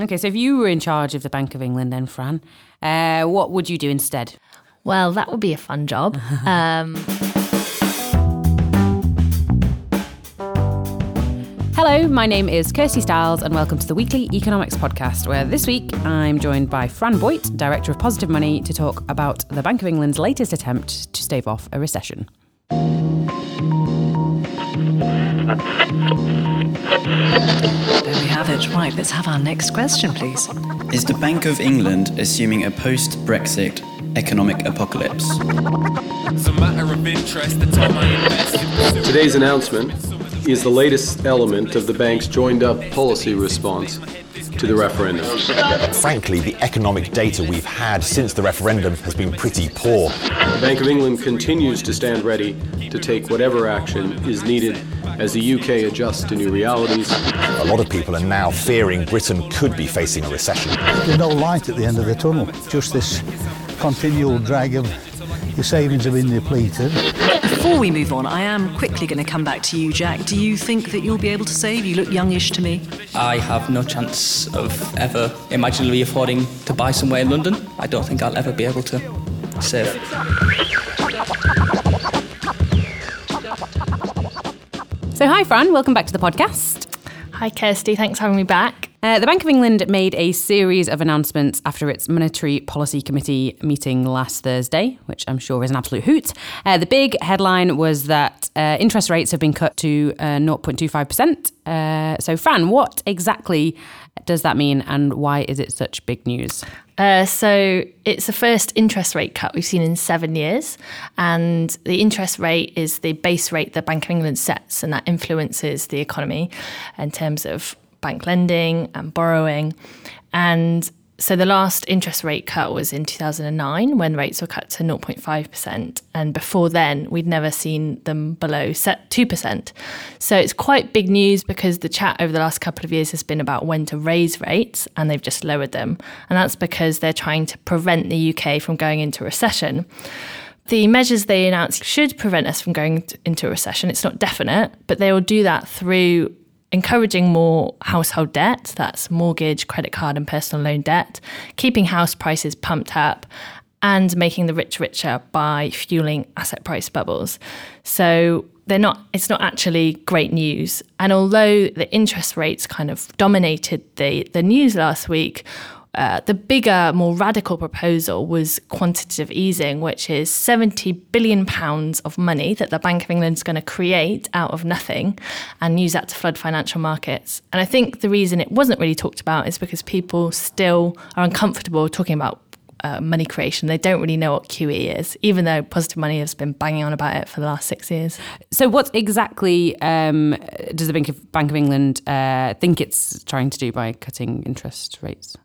Okay, so if you were in charge of the Bank of England then, Fran, uh, what would you do instead? Well, that would be a fun job. Um, Hello, my name is Kirsty Stiles, and welcome to the weekly economics podcast, where this week I'm joined by Fran Boait, Director of Positive Money, to talk about the Bank of England's latest attempt to stave off a recession. There we have it. Right, let's have our next question, please. Is the Bank of England assuming a post Brexit economic apocalypse? It's a matter of interest, the time I invest. Today's announcement is the latest element of the bank's joined up policy response to the referendum. Frankly, the economic data we've had since the referendum has been pretty poor. The Bank of England continues to stand ready to take whatever action is needed as the UK adjusts to new realities. A lot of people are now fearing Britain could be facing a recession. There's no light at the end of the tunnel, just this continual drag of your savings have been depleted. Before we move on, I am quickly going to come back to you, Jack. Do you think that you'll be able to save? You look youngish to me. I have no chance of ever imaginably affording to buy somewhere in London. I don't think I'll ever be able to save. So, hi, Fran. Welcome back to the podcast. hi, Kirsty. Thanks for having me back. Uh, the Bank of England made a series of announcements after its Monetary Policy Committee meeting last Thursday, which I'm sure is an absolute hoot. Uh, the big headline was that uh, interest rates have been cut to 0.25%. Uh, uh, so, Fran, what exactly does that mean and why is it such big news? Uh, so it's the first interest rate cut we've seen in seven years, and the interest rate is the base rate the Bank of England sets, and that influences the economy in terms of bank lending and borrowing. And so the last interest rate cut was in 2009 when rates were cut to 0.5%. And before then, we'd never seen them below 2%. So it's quite big news because the chat over the last couple of years has been about when to raise rates and they've just lowered them. And that's because they're trying to prevent the UK from going into recession. The measures they announced should prevent us from going into a recession. It's not definite, but they will do that through encouraging more household debt, that's mortgage, credit card, and personal loan debt, keeping house prices pumped up, and making the rich richer by fueling asset price bubbles. So they're not it's not actually great news. And although the interest rates kind of dominated the, the news last week, uh, the bigger, more radical proposal was quantitative easing, which is 70 billion pounds of money that the Bank of England is going to create out of nothing and use that to flood financial markets. And I think the reason it wasn't really talked about is because people still are uncomfortable talking about uh, money creation. They don't really know what QE is, even though Positive Money has been banging on about it for the last six years. So, what exactly um, does the Bank of, Bank of England uh, think it's trying to do by cutting interest rates?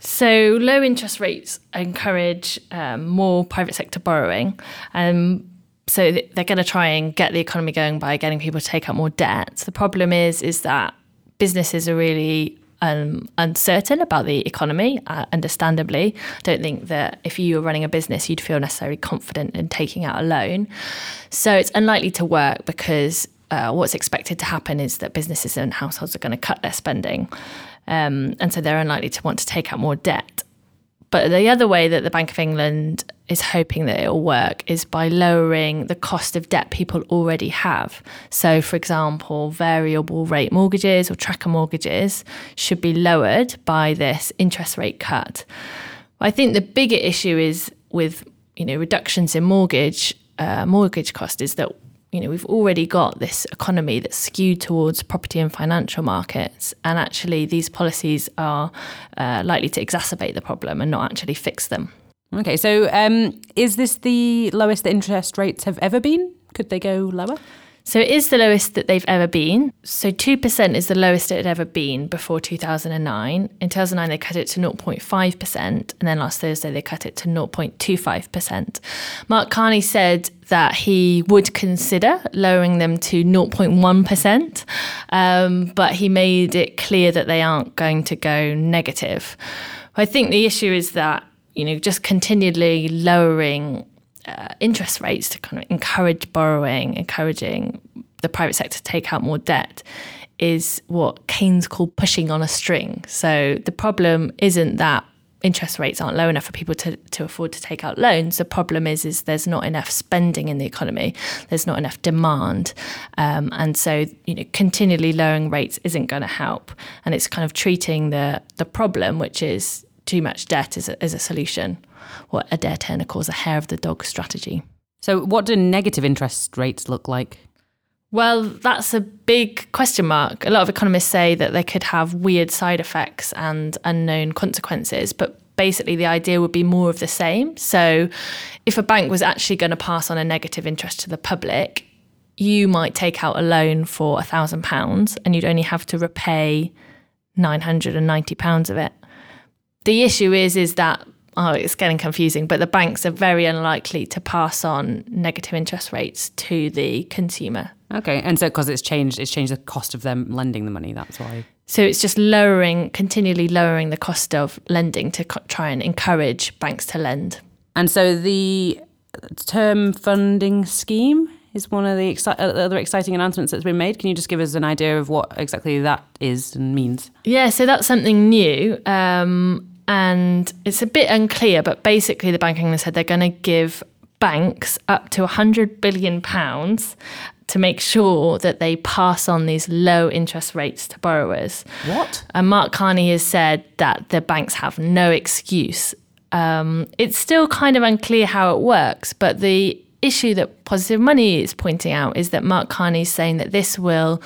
So, low interest rates encourage um, more private sector borrowing. Um, so they're going to try and get the economy going by getting people to take out more debt. The problem is, is that businesses are really um, uncertain about the economy, uh, understandably. I don't think that if you were running a business, you'd feel necessarily confident in taking out a loan. So it's unlikely to work because uh, what's expected to happen is that businesses and households are going to cut their spending. Um, and so they're unlikely to want to take out more debt. But the other way that the Bank of England is hoping that it will work is by lowering the cost of debt people already have. So, for example, variable rate mortgages or tracker mortgages should be lowered by this interest rate cut. I think the bigger issue is with you know reductions in mortgage uh, mortgage cost is that you know, we've already got this economy that's skewed towards property and financial markets, and actually these policies are uh, likely to exacerbate the problem and not actually fix them. Okay, so um, is this the lowest interest rates have ever been? Could they go lower? So it is the lowest that they've ever been. So 2% is the lowest it had ever been before 2009. In 2009, they cut it to 0.5%, and then last Thursday, they cut it to 0.25%. Mark Carney said that he would consider lowering them to 0.1%, um, but he made it clear that they aren't going to go negative. I think the issue is that, you know, just continually lowering uh, interest rates to kind of encourage borrowing, encouraging the private sector to take out more debt is what Keynes called pushing on a string. So the problem isn't that interest rates aren't low enough for people to, to afford to take out loans. The problem is is there's not enough spending in the economy. There's not enough demand, um, and so you know continually lowering rates isn't going to help. And it's kind of treating the the problem, which is too much debt, as a, as a solution. What Adair Turner calls a hair of the dog strategy. So, what do negative interest rates look like? Well, that's a big question mark. A lot of economists say that they could have weird side effects and unknown consequences, but basically the idea would be more of the same. So, if a bank was actually going to pass on a negative interest to the public, you might take out a loan for a thousand pounds and you'd only have to repay nine hundred and ninety pounds of it. The issue is is that oh, it's getting confusing, but the banks are very unlikely to pass on negative interest rates to the consumer. Okay, and so because it's changed, it's changed the cost of them lending the money. That's why. So it's just lowering, continually lowering the cost of lending to co- try and encourage banks to lend. And so the term funding scheme is one of the exci- other exciting announcements that's been made. Can you just give us an idea of what exactly that is and means? Yeah, so that's something new. Um, and it's a bit unclear, but basically, the Bank of England said they're going to give banks up to 100 billion pounds to make sure that they pass on these low interest rates to borrowers. What? And Mark Carney has said that the banks have no excuse. Um, it's still kind of unclear how it works, but the issue that Positive Money is pointing out is that Mark Carney is saying that this will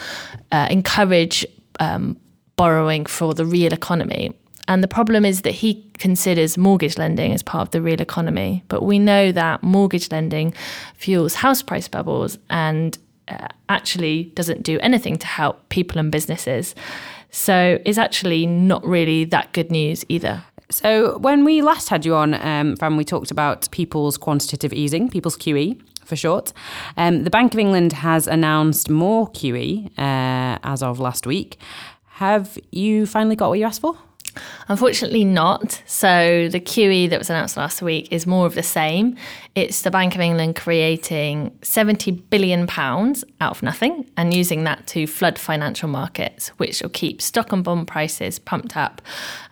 uh, encourage um, borrowing for the real economy. And the problem is that he considers mortgage lending as part of the real economy. But we know that mortgage lending fuels house price bubbles and uh, actually doesn't do anything to help people and businesses. So it's actually not really that good news either. So when we last had you on, um, Fran, we talked about people's quantitative easing, people's QE for short. Um, the Bank of England has announced more QE uh, as of last week. Have you finally got what you asked for? Unfortunately, not. So, the QE that was announced last week is more of the same. It's the Bank of England creating £70 billion out of nothing and using that to flood financial markets, which will keep stock and bond prices pumped up.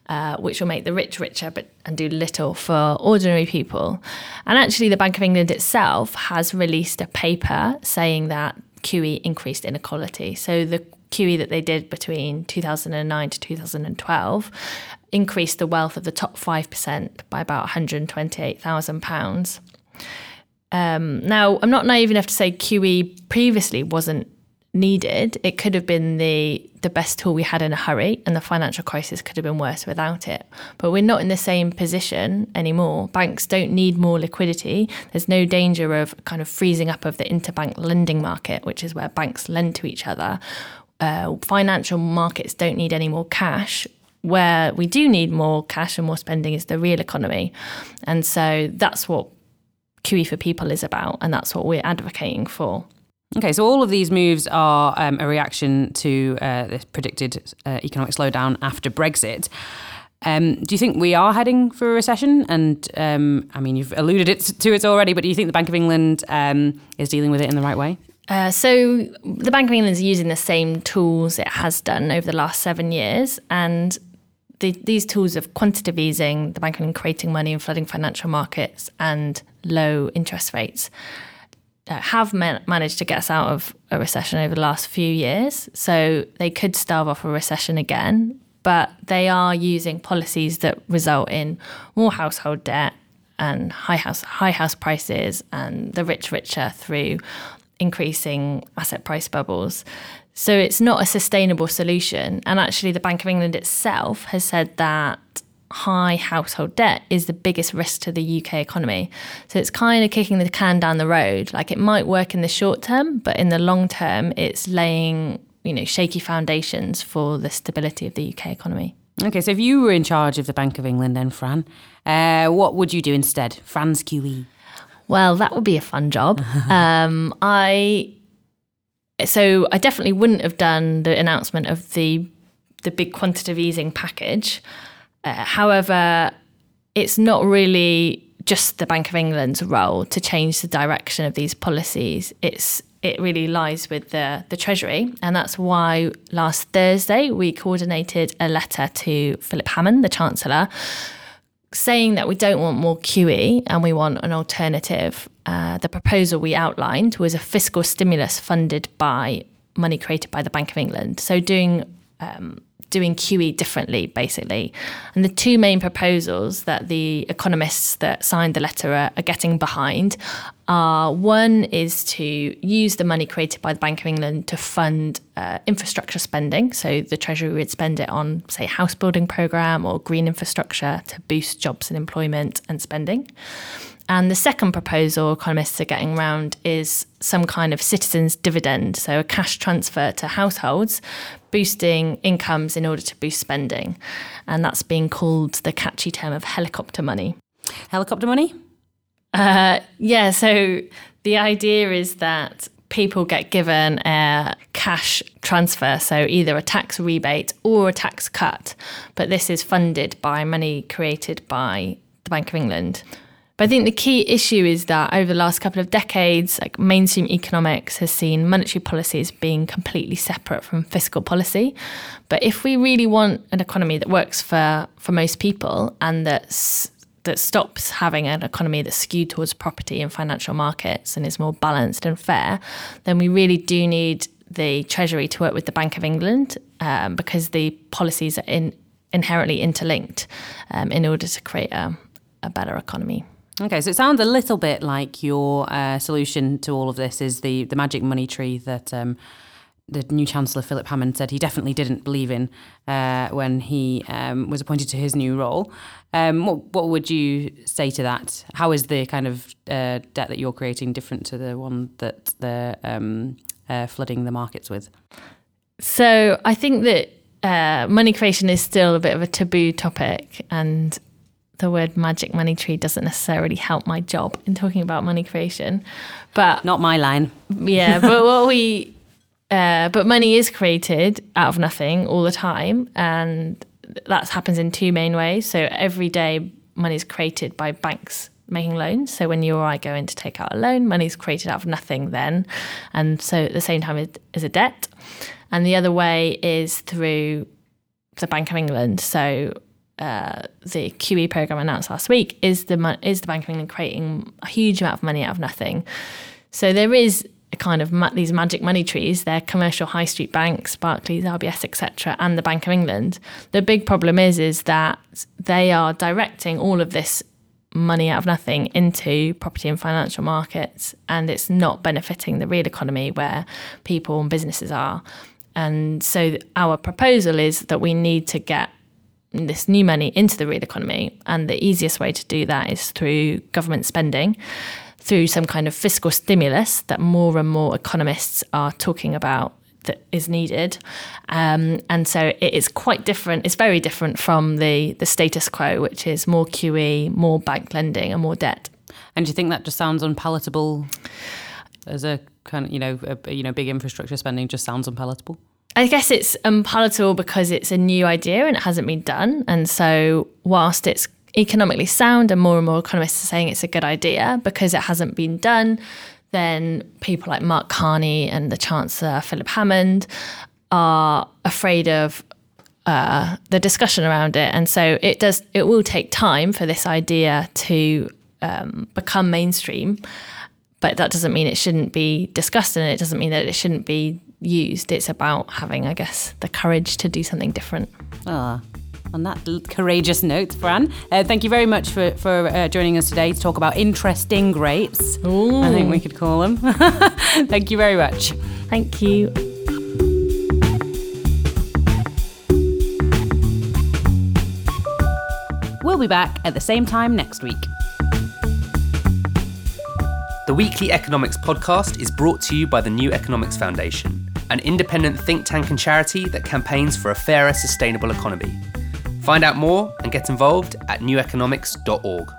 Uh, which will make the rich richer but and do little for ordinary people. And actually, the Bank of England itself has released a paper saying that QE increased inequality. So the QE that they did between 2009 to 2012 increased the wealth of the top 5% by about £128,000. Um, now, I'm not naive enough to say QE previously wasn't needed. It could have been the the best tool we had in a hurry, and the financial crisis could have been worse without it. But we're not in the same position anymore. Banks don't need more liquidity. There's no danger of kind of freezing up of the interbank lending market, which is where banks lend to each other uh, financial markets don't need any more cash. Where we do need more cash and more spending is the real economy. And so that's what QE for People is about, and that's what we're advocating for. Okay, so all of these moves are um, a reaction to uh, predicted uh, economic slowdown after Brexit. Um, do you think we are heading for a recession? And um, I mean, you've alluded it to it already, but do you think the Bank of England um, is dealing with it in the right way? Uh, so the Bank of England is using the same tools it has done over the last seven years, and the, these tools of quantitative easing, the Bank of England creating money and flooding financial markets, and low interest rates uh, have man- managed to get us out of a recession over the last few years. So they could starve off a recession again, but they are using policies that result in more household debt and high house high house prices and the rich richer through increasing asset price bubbles. So it's not a sustainable solution. And actually, the Bank of England itself has said that high household debt is the biggest risk to the UK economy. So it's kind of kicking the can down the road. Like it might work in the short term, but in the long term, it's laying you know shaky foundations for the stability of the UK economy. Okay, so if you were in charge of the Bank of England, then Fran, uh, what would you do instead? Fran's QE. Well, that would be a fun job. um, I so I definitely wouldn't have done the announcement of the the big quantitative easing package. Uh, however, it's not really just the Bank of England's role to change the direction of these policies. It's it really lies with the, the Treasury. And that's why last Thursday we coordinated a letter to Philip Hammond, the Chancellor, saying that we don't want more QE and we want an alternative. Uh, the proposal we outlined was a fiscal stimulus funded by money created by the Bank of England. So doing um, doing QE differently, basically. And the two main proposals that the economists that signed the letter are, are getting behind are one is to use the money created by the Bank of England to fund uh, infrastructure spending. So the Treasury would spend it on, say, house building programme or green infrastructure to boost jobs and employment and spending. And the second proposal economists are getting around is some kind of citizens' dividend, so a cash transfer to households, boosting incomes in order to boost spending. And that's being called the catchy term of helicopter money. Helicopter money? Uh, yeah, so the idea is that people get given a cash transfer, so either a tax rebate or a tax cut, but this is funded by money created by the Bank of England. But I think the key issue is that over the last couple of decades, like mainstream economics has seen monetary policies being completely separate from fiscal policy. But if we really want an economy that works for, for most people and that's that stops having an economy that's skewed towards property and financial markets and is more balanced and fair, then we really do need the Treasury to work with the Bank of England um, because the policies are in, inherently interlinked um, in order to create a, a better economy. Okay, so it sounds a little bit like your uh, solution to all of this is the the magic money tree that um, the new Chancellor Philip Hammond said he definitely didn't believe in uh, when he um, was appointed to his new role. Um, what, what would you say to that? How is the kind of uh, debt that you're creating different to the one that they're um, uh, flooding the markets with? So I think that uh, money creation is still a bit of a taboo topic, and the word magic money tree doesn't necessarily help my job in talking about money creation. But not my line. Yeah, but what we uh, but money is created out of nothing all the time, and that happens in two main ways. So every day, money is created by banks making loans. So when you or I go in to take out a loan, money is created out of nothing then, and so at the same time it is a debt. And the other way is through the Bank of England. So uh, the QE program announced last week is the is the Bank of England creating a huge amount of money out of nothing. So there is a kind of ma- these magic money trees. They're commercial high street banks, Barclays, RBS, etc., and the Bank of England. The big problem is is that they are directing all of this money out of nothing into property and financial markets, and it's not benefiting the real economy where people and businesses are. And so our proposal is that we need to get this new money into the real economy. And the easiest way to do that is through government spending, through some kind of fiscal stimulus that more and more economists are talking about that is needed. Um, and so it is quite different. It's very different from the, the status quo, which is more QE, more bank lending, and more debt. And do you think that just sounds unpalatable as a kind of, you know, a, you know, big infrastructure spending just sounds unpalatable? I guess it's unpalatable because it's a new idea and it hasn't been done. And so, whilst it's economically sound and more and more economists are saying it's a good idea because it hasn't been done, then people like Mark Carney and the Chancellor Philip Hammond are afraid of uh, the discussion around it. And so it does. It will take time for this idea to um, become mainstream, but that doesn't mean it shouldn't be discussed, and it doesn't mean that it shouldn't be used. It's about having, I guess, the courage to do something different. Ah. On that courageous note, Fran, uh, thank you very much for, for uh, joining us today to talk about interesting grapes. Ooh. I think we could call them. thank you very much. Thank you. We'll be back at the same time next week. The Weekly Economics podcast is brought to you by the New Economics Foundation, an independent think tank and charity that campaigns for a fairer, sustainable economy. Find out more and get involved at neweconomics.org.